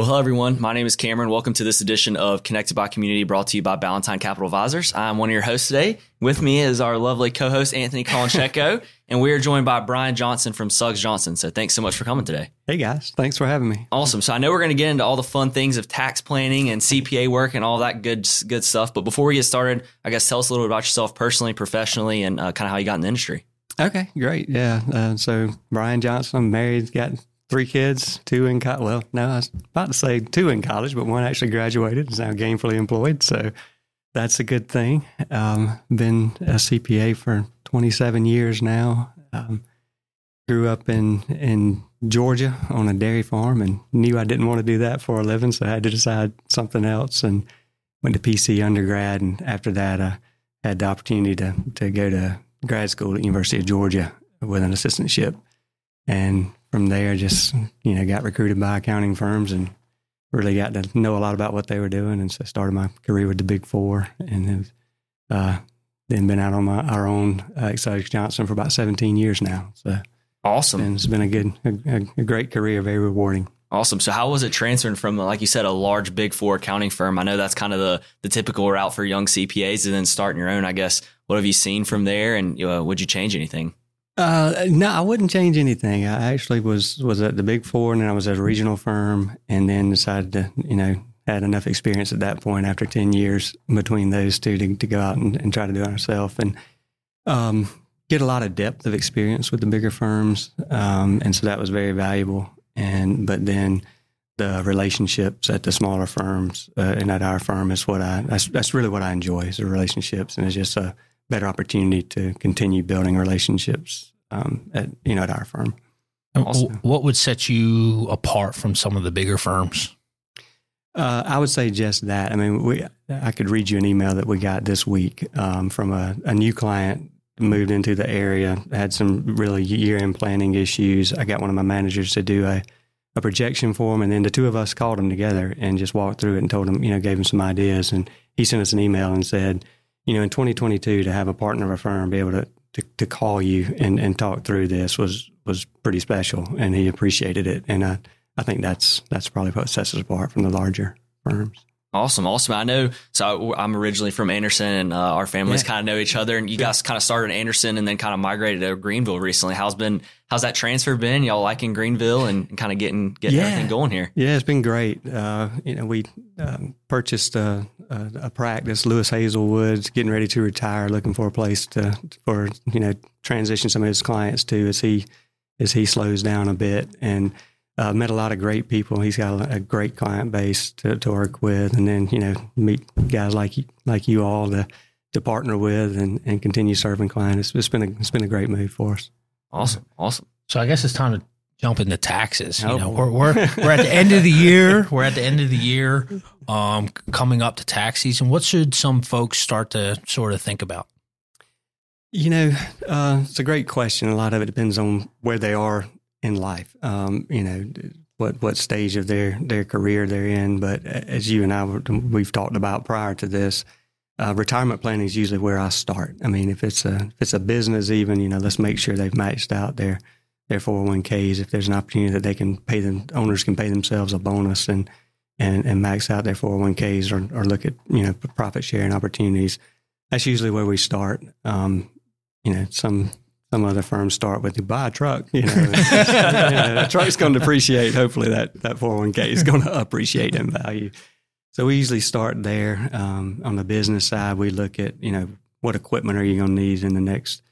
Well, hello, everyone. My name is Cameron. Welcome to this edition of Connected by Community brought to you by Ballantyne Capital Advisors. I'm one of your hosts today. With me is our lovely co host, Anthony Colincheco, and we are joined by Brian Johnson from Suggs Johnson. So thanks so much for coming today. Hey, guys. Thanks for having me. Awesome. So I know we're going to get into all the fun things of tax planning and CPA work and all that good good stuff. But before we get started, I guess tell us a little bit about yourself personally, professionally, and uh, kind of how you got in the industry. Okay, great. Yeah. Uh, so Brian Johnson, I'm married, got three kids, two in college. Well, no, I was about to say two in college, but one actually graduated, and is now gainfully employed. So that's a good thing. Um, been a CPA for 27 years now. Um, grew up in in Georgia on a dairy farm and knew I didn't want to do that for a living, so I had to decide something else and went to PC undergrad. And after that, I had the opportunity to to go to grad school at University of Georgia with an assistantship, and from there, just you know, got recruited by accounting firms and really got to know a lot about what they were doing, and so started my career with the Big Four, and have uh, then been out on my our own uh, Exotic Johnson for about 17 years now. So awesome! And it's been a good, a, a great career, very rewarding. Awesome. So, how was it transferring from, like you said, a large Big Four accounting firm? I know that's kind of the the typical route for young CPAs, and then starting your own. I guess. What have you seen from there, and uh, would you change anything? Uh, no, I wouldn't change anything. I actually was was at the Big Four, and then I was at a regional firm, and then decided to, you know, had enough experience at that point after ten years between those two to, to go out and, and try to do it ourselves, and um, get a lot of depth of experience with the bigger firms, um, and so that was very valuable. And but then the relationships at the smaller firms uh, and at our firm is what I that's that's really what I enjoy is the relationships, and it's just a better opportunity to continue building relationships um, at you know at our firm. Also. What would set you apart from some of the bigger firms? Uh, I would say just that. I mean, we I could read you an email that we got this week um, from a, a, new client moved into the area, had some really year end planning issues. I got one of my managers to do a, a projection for him, and then the two of us called him together and just walked through it and told him, you know, gave him some ideas. And he sent us an email and said, you know, in 2022, to have a partner of a firm be able to, to, to call you and, and talk through this was, was pretty special. And he appreciated it. And I, I think that's, that's probably what sets us apart from the larger firms. Awesome, awesome. I know. So I'm originally from Anderson, and uh, our families yeah. kind of know each other. And you guys kind of started in Anderson, and then kind of migrated to Greenville recently. How's been? How's that transfer been? Y'all liking Greenville and, and kind of getting getting yeah. everything going here? Yeah, it's been great. Uh, you know, we um, purchased a, a, a, practice, Lewis Hazelwood's, getting ready to retire, looking for a place to for you know transition some of his clients to as he as he slows down a bit and uh, met a lot of great people. He's got a, a great client base to, to, work with, and then you know meet guys like like you all to to partner with and, and continue serving clients. It's, it's been a it's been a great move for us. Awesome, awesome. So I guess it's time to jump into taxes. You oh, know, we're, we're we're at the end of the year. We're at the end of the year, um, coming up to tax season. What should some folks start to sort of think about? You know, uh, it's a great question. A lot of it depends on where they are in life. Um, you know, what what stage of their their career they're in. But as you and I we've talked about prior to this, uh, retirement planning is usually where I start. I mean, if it's a if it's a business, even you know, let's make sure they've maxed out their their 401ks. If there's an opportunity that they can pay them, owners can pay themselves a bonus and and, and max out their 401ks or, or look at you know profit sharing opportunities. That's usually where we start. Um, you know, some some other firms start with you buy a truck. You know, the truck's going to depreciate. Hopefully, that that 401k is going to appreciate in value. So we usually start there. Um, on the business side, we look at you know what equipment are you going to need in the next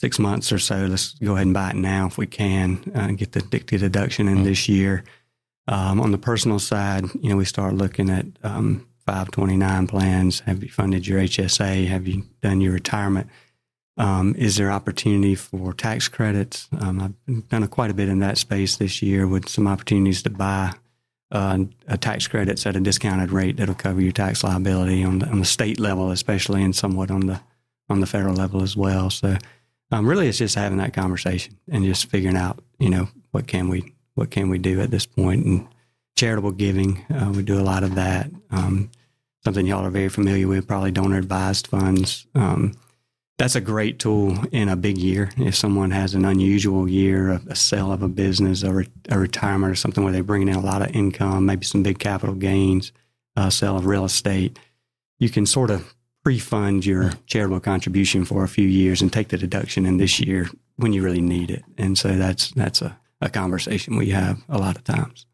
six months or so. Let's go ahead and buy it now if we can uh, get the DICTA deduction in mm-hmm. this year. Um, on the personal side, you know, we start looking at um, 529 plans. Have you funded your HSA? Have you done your retirement? Um, is there opportunity for tax credits? Um, I've done a, quite a bit in that space this year with some opportunities to buy uh, tax credits at a discounted rate that'll cover your tax liability on the, on the state level, especially, and somewhat on the on the federal level as well. So, um, really, it's just having that conversation and just figuring out, you know, what can we what can we do at this point? And charitable giving, uh, we do a lot of that. Um, something y'all are very familiar with, probably donor advised funds. Um, that's a great tool in a big year. If someone has an unusual year, a, a sale of a business, a, re, a, retirement, or something where they're bringing in a lot of income, maybe some big capital gains, a sale of real estate, you can sort of pre-fund your charitable contribution for a few years and take the deduction in this year when you really need it. And so that's that's a, a conversation we have a lot of times.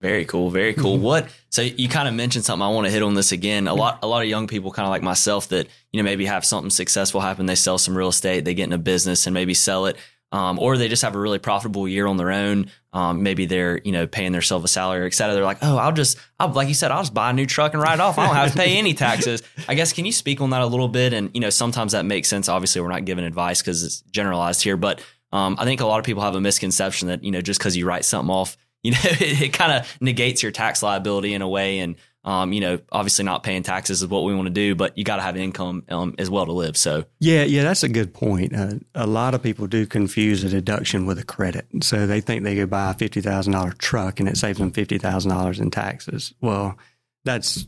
Very cool. Very cool. Mm-hmm. What? So you kind of mentioned something. I want to hit on this again. A lot, a lot of young people, kind of like myself, that you know maybe have something successful happen. They sell some real estate. They get in a business and maybe sell it, um, or they just have a really profitable year on their own. Um, maybe they're you know paying themselves a salary, et cetera. They're like, oh, I'll just, I'll, like you said, I'll just buy a new truck and ride off. I don't have to pay any taxes. I guess can you speak on that a little bit? And you know, sometimes that makes sense. Obviously, we're not giving advice because it's generalized here, but um, I think a lot of people have a misconception that you know just because you write something off you know, it, it kind of negates your tax liability in a way. And, um, you know, obviously not paying taxes is what we want to do, but you got to have income um, as well to live. So, yeah, yeah, that's a good point. Uh, a lot of people do confuse a deduction with a credit. So they think they go buy a $50,000 truck and it saves them $50,000 in taxes. Well, that's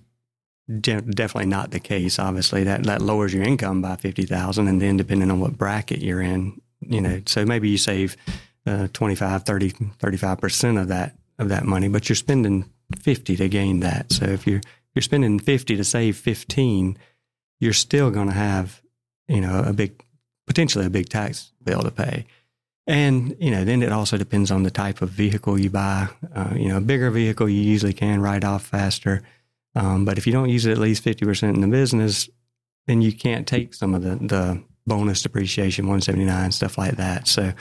definitely not the case. Obviously, that, that lowers your income by 50000 and then depending on what bracket you're in, you know, so maybe you save uh, 25, 30, 35% of that, of that money, but you're spending 50 to gain that. So if you're, you're spending 50 to save 15, you're still going to have, you know, a big, potentially a big tax bill to pay. And, you know, then it also depends on the type of vehicle you buy. Uh, you know, a bigger vehicle you usually can write off faster. Um, but if you don't use it at least 50% in the business, then you can't take some of the, the bonus depreciation, 179, stuff like that. So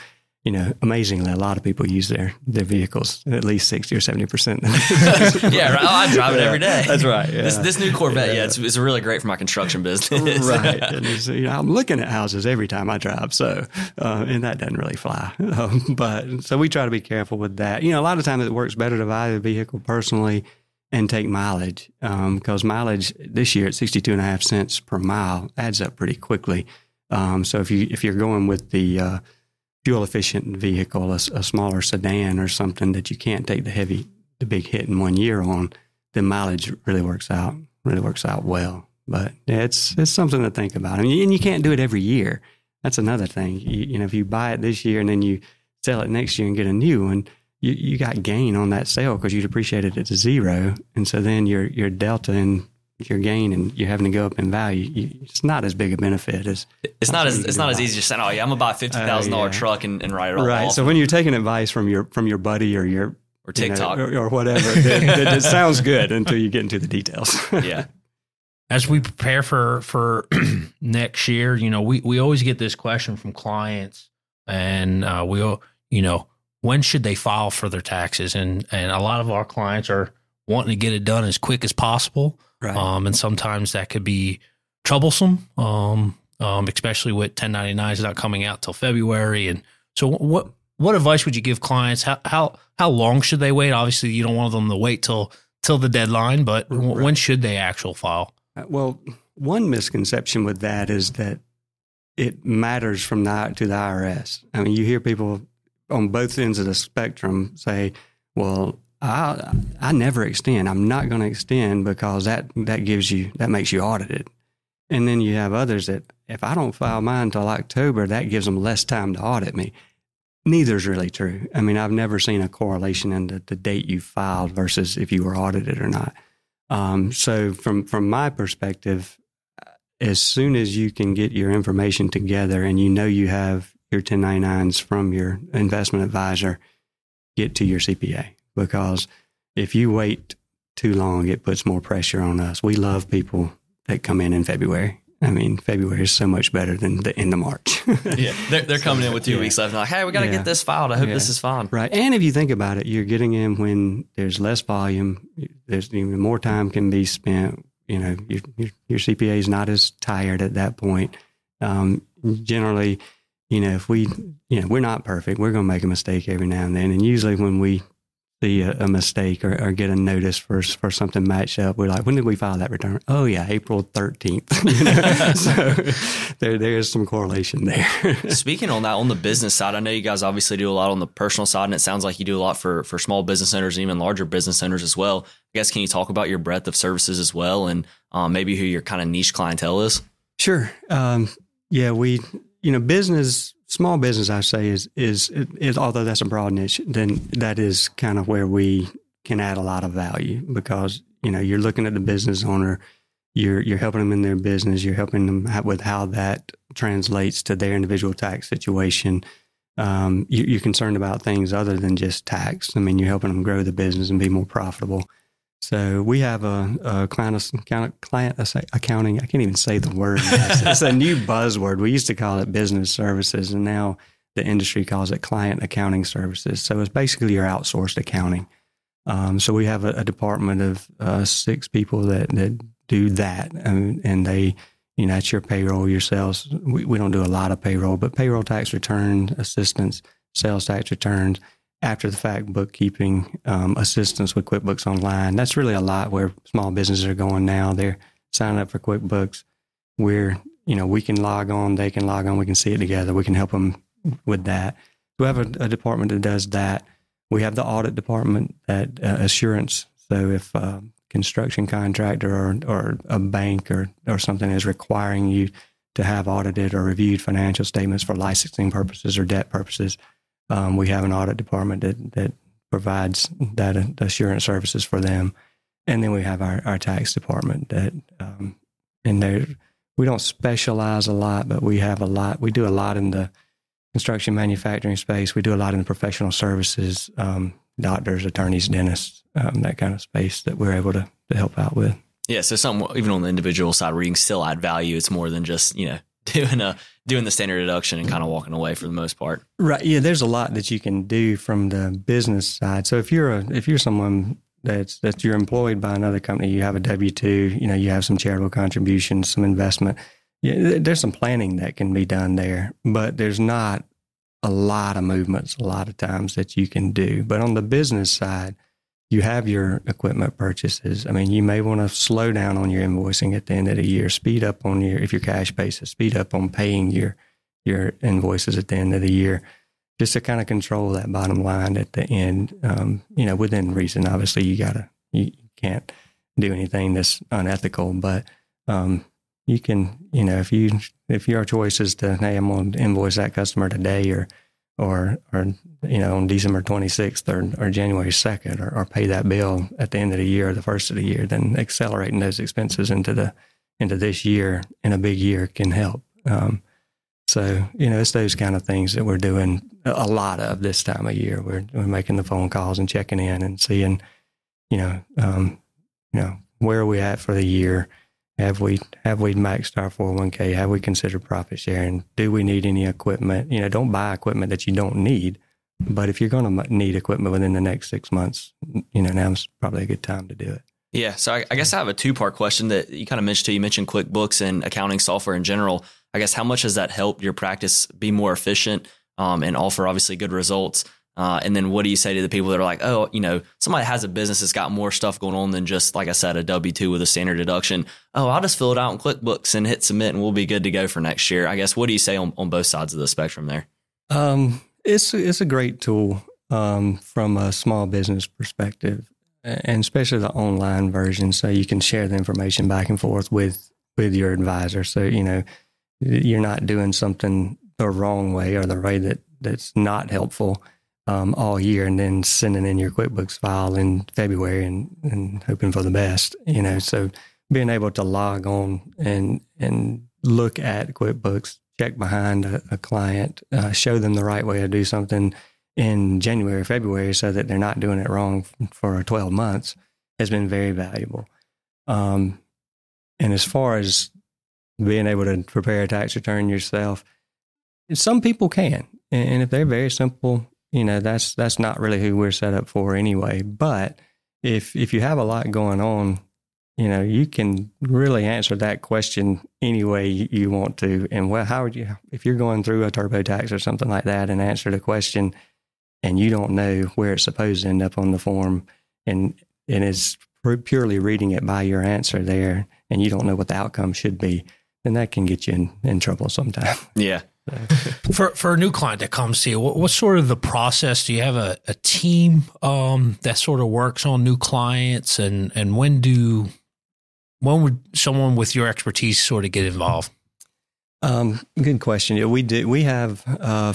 you know, amazingly, a lot of people use their their vehicles at least sixty or seventy percent. yeah, right. Oh, I drive it every day. That's right. Yeah. This this new Corvette, yeah, yeah it's, it's really great for my construction business. right. you know, I'm looking at houses every time I drive, so uh, and that doesn't really fly. Um, but so we try to be careful with that. You know, a lot of times it works better to buy the vehicle personally and take mileage because um, mileage this year at sixty two and a half cents per mile adds up pretty quickly. Um, so if you if you're going with the uh, fuel efficient vehicle, a, a, smaller sedan or something that you can't take the heavy, the big hit in one year on, the mileage really works out, really works out well. But it's it's something to think about. I mean, and you can't do it every year. That's another thing. You, you know, if you buy it this year and then you sell it next year and get a new one, you, you got gain on that sale because you depreciated it to zero, and so then your your delta in your gain and you're having to go up in value, you, it's not as big a benefit as it's not as it's not as easy to say, oh yeah, I'm gonna buy a fifty thousand uh, yeah. dollar truck and, and ride it all right. Off. So when you're taking advice from your from your buddy or your or TikTok you know, or, or, whatever, it, it, it, sounds good until you get into the details. yeah. As we prepare for for next year, you know, we we always get this question from clients, and uh, we you know when should they file for their taxes, and and a lot of our clients are wanting to get it done as quick as possible. Right. Um, and sometimes that could be troublesome, um, um, especially with 1099s not coming out till February. And so, what what advice would you give clients? How how how long should they wait? Obviously, you don't want them to wait till till the deadline, but right. when should they actual file? Uh, well, one misconception with that is that it matters from the to the IRS. I mean, you hear people on both ends of the spectrum say, "Well, I I never extend. I'm not going to extend because that that gives you that makes you audited. And then you have others that if I don't file mine until October, that gives them less time to audit me. Neither is really true. I mean, I've never seen a correlation in the, the date you filed versus if you were audited or not. Um, so from from my perspective, as soon as you can get your information together and you know you have your 1099s from your investment advisor, get to your CPA because if you wait too long, it puts more pressure on us. We love people that come in in February. I mean, February is so much better than the end of March. yeah, they're, they're coming in with two yeah. weeks left. And like, hey, we got to yeah. get this filed. I hope yeah. this is fine. Right. And if you think about it, you're getting in when there's less volume. There's even more time can be spent. You know, your, your, your CPA is not as tired at that point. Um, generally, you know, if we, you know, we're not perfect. We're going to make a mistake every now and then. And usually when we see a, a mistake or, or, get a notice for for something match up, we're like, when did we file that return? Oh yeah, April thirteenth. so there there is some correlation there. Speaking on that, on the business side, I know you guys obviously do a lot on the personal side, and it sounds like you do a lot for for small business owners and even larger business owners as well. I guess can you talk about your breadth of services as well, and um, maybe who your kind of niche clientele is? Sure. Um, Yeah, we, you know, business, small business, I say is, is, is, although that's a broad niche, then that is kind of where we can add a lot of value because, you know, you're looking at the business owner, you're, you're helping them in their business, you're helping them with how that translates to their individual tax situation. Um, you, are concerned about things other than just tax. I mean, you're helping them grow the business and be more profitable. So we have a, a client, client accounting. I can't even say the word. it's a new buzzword. We used to call it business services, and now the industry calls it client accounting services. So it's basically your outsourced accounting. Um, so we have a, a department of uh, six people that, that do that, and, and, they, you know, that's your payroll, your sales. We, we don't do a lot of payroll, but payroll tax return assistance, sales tax returns after the fact bookkeeping um, assistance with QuickBooks Online. That's really a lot where small businesses are going now. They're signing up for QuickBooks. We're, you know, we can log on, they can log on, we can see it together. We can help them with that. We have a, a department that does that. We have the audit department that uh, assurance. So if construction contractor or, or a bank or, or something is requiring you to have audited or reviewed financial statements for licensing purposes or debt purposes, um, we have an audit department that, that provides that assurance services for them. And then we have our, our tax department that, um, and there, we don't specialize a lot, but we have a lot, we do a lot in the construction manufacturing space. We do a lot in the professional services, um, doctors, attorneys, dentists, um, that kind of space that we're able to, to help out with. Yeah. So some, even on the individual side where you can still add value, it's more than just, you know, doing a doing the standard deduction and kind of walking away for the most part. Right. Yeah. There's a lot that you can do from the business side. So if you're a if you're someone that's that you're employed by another company, you have a W two, you know, you have some charitable contributions, some investment. Yeah, there's some planning that can be done there, but there's not a lot of movements a lot of times that you can do. But on the business side, you have your equipment purchases. I mean, you may want to slow down on your invoicing at the end of the year, speed up on your, if you're cash basis, speed up on paying your, your invoices at the end of the year, just to kind of control that bottom line at the end. Um, you know, within reason, obviously you gotta, you can't do anything that's unethical, but, um, you can, you know, if you, if your choice is to, hey, I'm going to invoice that customer today or, or, or you know, on December 26th or, or January 2nd, or, or, pay that bill at the end of the year or the first of the year, then accelerating those expenses into the into this year in a big year can help. Um, so you know, it's those kind of things that we're doing a lot of this time of year. We're we're making the phone calls and checking in and seeing, you know, um, you know, where are we at for the year have we have we maxed our 401k? Have we considered profit sharing? Do we need any equipment? You know, don't buy equipment that you don't need. But if you're going to need equipment within the next six months, you know, now's probably a good time to do it. Yeah. So I, I guess I have a two part question that you kind of mentioned. Too. You mentioned QuickBooks and accounting software in general. I guess how much has that helped your practice be more efficient um, and offer obviously good results? Uh, and then what do you say to the people that are like, oh, you know, somebody has a business that's got more stuff going on than just, like I said, a W 2 with a standard deduction. Oh, I'll just fill it out in QuickBooks and hit submit and we'll be good to go for next year. I guess, what do you say on, on both sides of the spectrum there? Um, it's, it's a great tool um, from a small business perspective, and especially the online version. So you can share the information back and forth with, with your advisor. So, you know, you're not doing something the wrong way or the way that, that's not helpful um, all year and then sending in your QuickBooks file in February and, and hoping for the best, you know. So being able to log on and and look at QuickBooks, check behind a, a client, uh, show them the right way to do something in January, February, so that they're not doing it wrong for 12 months has been very valuable. Um, and as far as being able to prepare a tax return yourself, some people can. And if they're very simple you know that's that's not really who we're set up for anyway. But if if you have a lot going on you know you can really answer that question any way you want to. And well how would you if you're going through a TurboTax or something like that and answer the question and you don't know where it's supposed to end up on the form and and it's purely reading it by your answer there and you don't know what the outcome should be then that can get you in, in trouble sometimes yeah for for a new client that comes to you, what, what's sort of the process? Do you have a, a team um, that sort of works on new clients, and and when do when would someone with your expertise sort of get involved? Um, good question. Yeah, we do. We have uh,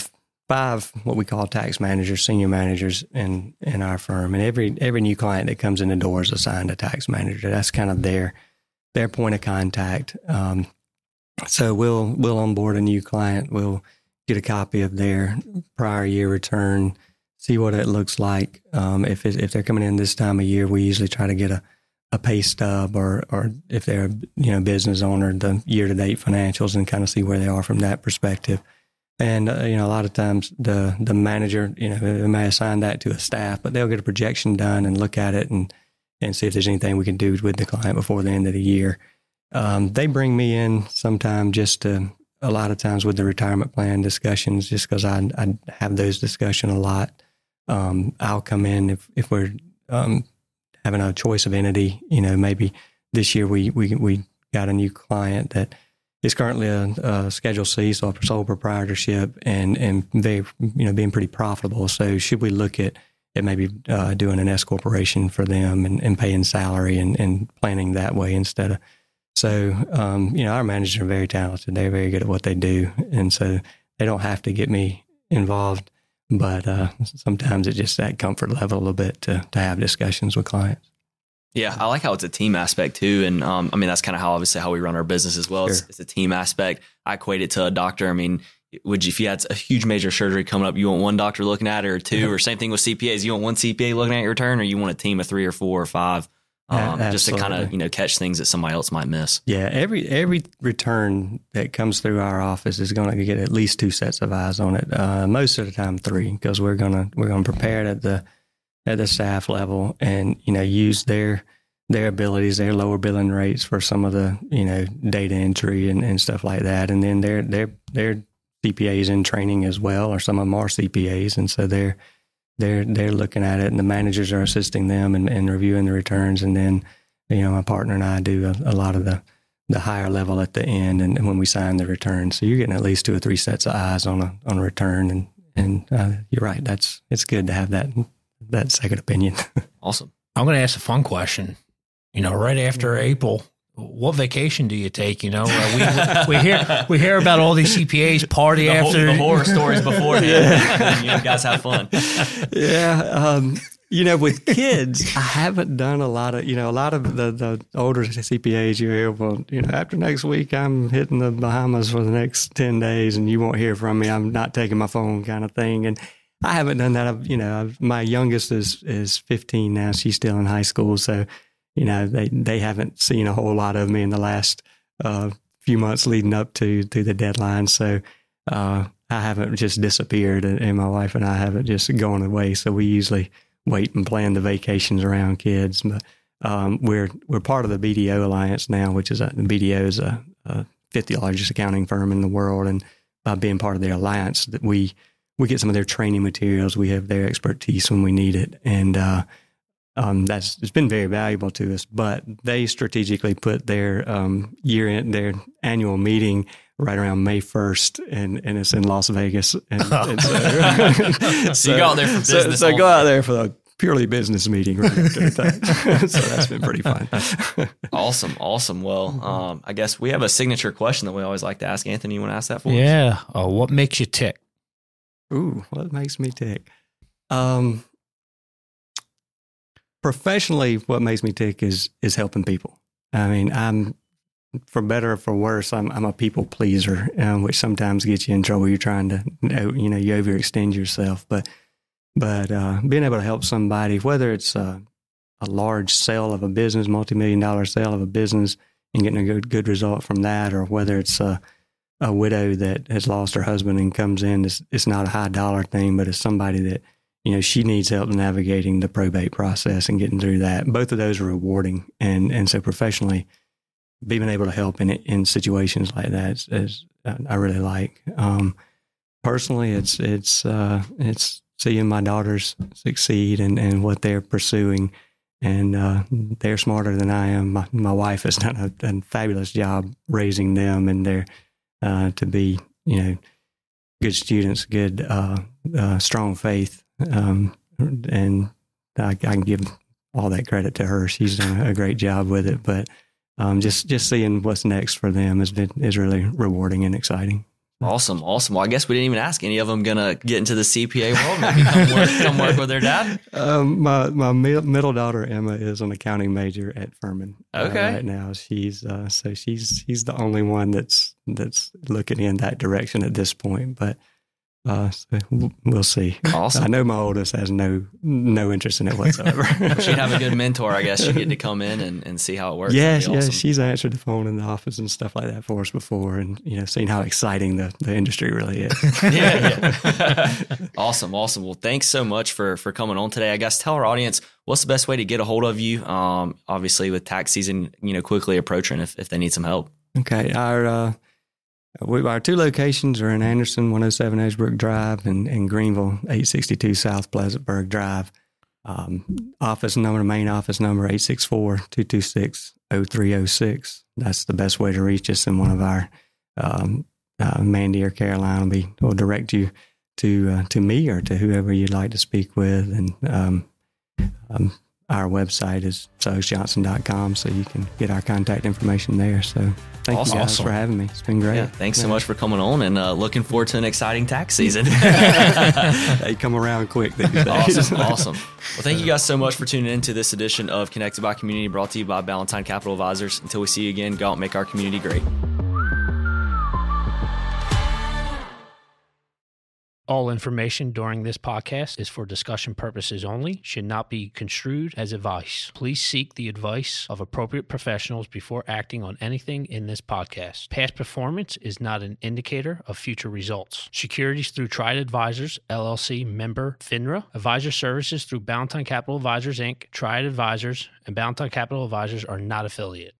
five what we call tax managers, senior managers in in our firm, and every every new client that comes in the door is assigned a tax manager. That's kind of their their point of contact. Um, so we'll we'll onboard a new client. We'll get a copy of their prior year return, see what it looks like. Um, if it, if they're coming in this time of year, we usually try to get a a pay stub or or if they're you know business owner, the year to date financials and kind of see where they are from that perspective. And uh, you know, a lot of times the the manager, you know, they may assign that to a staff, but they'll get a projection done and look at it and and see if there's anything we can do with the client before the end of the year. Um, they bring me in sometime just to a lot of times with the retirement plan discussions, just because I, I have those discussion a lot. Um, I'll come in if if we're um, having a choice of entity. You know, maybe this year we we we got a new client that is currently a, a Schedule C, so a sole proprietorship, and and they you know being pretty profitable. So should we look at at maybe uh, doing an S corporation for them and, and paying salary and, and planning that way instead of so um, you know our managers are very talented. They're very good at what they do, and so they don't have to get me involved. But uh, sometimes it's just that comfort level a little bit to to have discussions with clients. Yeah, I like how it's a team aspect too, and um, I mean that's kind of how obviously how we run our business as well. Sure. It's, it's, a team aspect. I equate it to a doctor. I mean, would you if you had a huge major surgery coming up, you want one doctor looking at it or two, or same thing with CPAs, you want one CPA looking at your return, or you want a team of three or four or five, um, just to kind of you know catch things that somebody else might miss. Yeah, every every return that comes through our office is going to get at least two sets of eyes on it. Uh, most of the time, three, because we're gonna we're gonna prepare it at the at the staff level and you know use their their abilities, their lower billing rates for some of the you know data entry and, and stuff like that, and then their their their CPAs in training as well, or some of them are CPAs, and so they're they're they're looking at it, and the managers are assisting them and, reviewing the returns, and then you know my partner and I do a, a lot of the the higher level at the end, and, and, when we sign the return, so you're getting at least two or three sets of eyes on a on a return, and and uh, you're right, that's it's good to have that that second opinion. awesome. I'm going to ask a fun question. You know, right after April, what vacation do you take? You know, uh, we we hear we hear about all these CPAs party the after the horror stories before. yeah, you guys have fun. Yeah, um, you know, with kids, I haven't done a lot of you know a lot of the the older CPAs you hear. Well, you know, after next week, I'm hitting the Bahamas for the next ten days, and you won't hear from me. I'm not taking my phone, kind of thing, and. I haven't done that. I've, you know, I've, my youngest is is 15 now. She's still in high school, so you know, they, they haven't seen a whole lot of me in the last uh, few months leading up to, to the deadline. So uh, I haven't just disappeared, and, my wife and I haven't just gone away. So we usually wait and plan the vacations around kids. But um, we're we're part of the BDO Alliance now, which is a, BDO is a, a 50 largest accounting firm in the world, and by being part of their alliance, that we we get some of their training materials. We have their expertise when we need it, and uh, um, that's it's been very valuable to us. But they strategically put their um, year in their annual meeting right around May first, and, and it's in Las Vegas. And, and so, so, you go out there for business. So, so go out there for the purely business meeting right after that. so that's been pretty fun. awesome, awesome. Well, mm-hmm. um, I guess we have a signature question that we always like to ask. Anthony, you want to ask that for yeah. us? Yeah. Uh, what makes you tick? Ooh, what makes me tick? Um, professionally, what makes me tick is is helping people. I mean, I'm for better or for worse, I'm I'm a people pleaser, um, which sometimes gets you in trouble. You're trying to, you know, you overextend yourself, but but uh, being able to help somebody, whether it's a, a large sale of a business, multi million dollar sale of a business, and getting a good good result from that, or whether it's a a widow that has lost her husband and comes in, it's, it's not a high dollar thing, but it's somebody that you know, she needs help navigating the probate process and getting through that. Both of those are rewarding, and and so professionally, being able to help in in situations like that is, is I really like. Um, personally, it's it's uh, it's seeing my daughters succeed and, and what they're pursuing, and uh, they're smarter than I am. My, my wife has done a, a, fabulous job raising them, and they're uh, to be you know good students, good uh, uh, strong faith um, and I, I, can give all that credit to her. She's done a great job with it. But um, just just seeing what's next for them has been is really rewarding and exciting. Awesome, awesome. Well, I guess we didn't even ask any of them gonna get into the CPA world, maybe come work, come work with their dad. Um, my my middle daughter Emma is an accounting major at Furman. uh, Okay. right now she's uh, so she's she's the only one that's that's looking in that direction at this point. But uh, so we'll see. Awesome. I know my oldest has no no interest in it whatsoever. She'd have a good mentor, I guess. She'd get to come in and, and see how it works. Yes, yes, awesome. she's answered the phone in the office and stuff like that for us before, and you know, seen how exciting the, the industry really is. yeah, yeah. awesome, awesome. Well, thanks so much for for coming on today. I guess tell our audience what's the best way to get a hold of you. Um, obviously with tax season, you know, quickly approaching, if if they need some help. Okay, our uh, we, our two locations are in Anderson, 107 Edgebrook Drive, and, and Greenville, 862 South Pleasantburg Drive. Um, office number, main office number, 864-226-0306. That's the best way to reach us, and one of our um, uh, Mandy or Caroline will be will direct you to uh, to me or to whoever you'd like to speak with, and um, um, our website is suggsjohnson.com, so you can get our contact information there. So thank Awesome. you guys Awesome. for having me. It's been great. Yeah, thanks so much for coming on, and uh, looking forward to an exciting tax season. they come around quick awesome, awesome. Well, thank you guys so much for tuning in to this edition of Connected by Community, brought to you by Ballantyne Capital Advisors. Until we see you again, go out and make our community great. All information during this podcast is for discussion purposes only, should not be construed as advice. Please seek the advice of appropriate professionals before acting on anything in this podcast. Past performance is not an indicator of future results. Securities through Triad Advisors, LLC member FINRA, advisor services through Ballantyne Capital Advisors Inc., Triad Advisors, and Ballantyne Capital Advisors are not affiliate.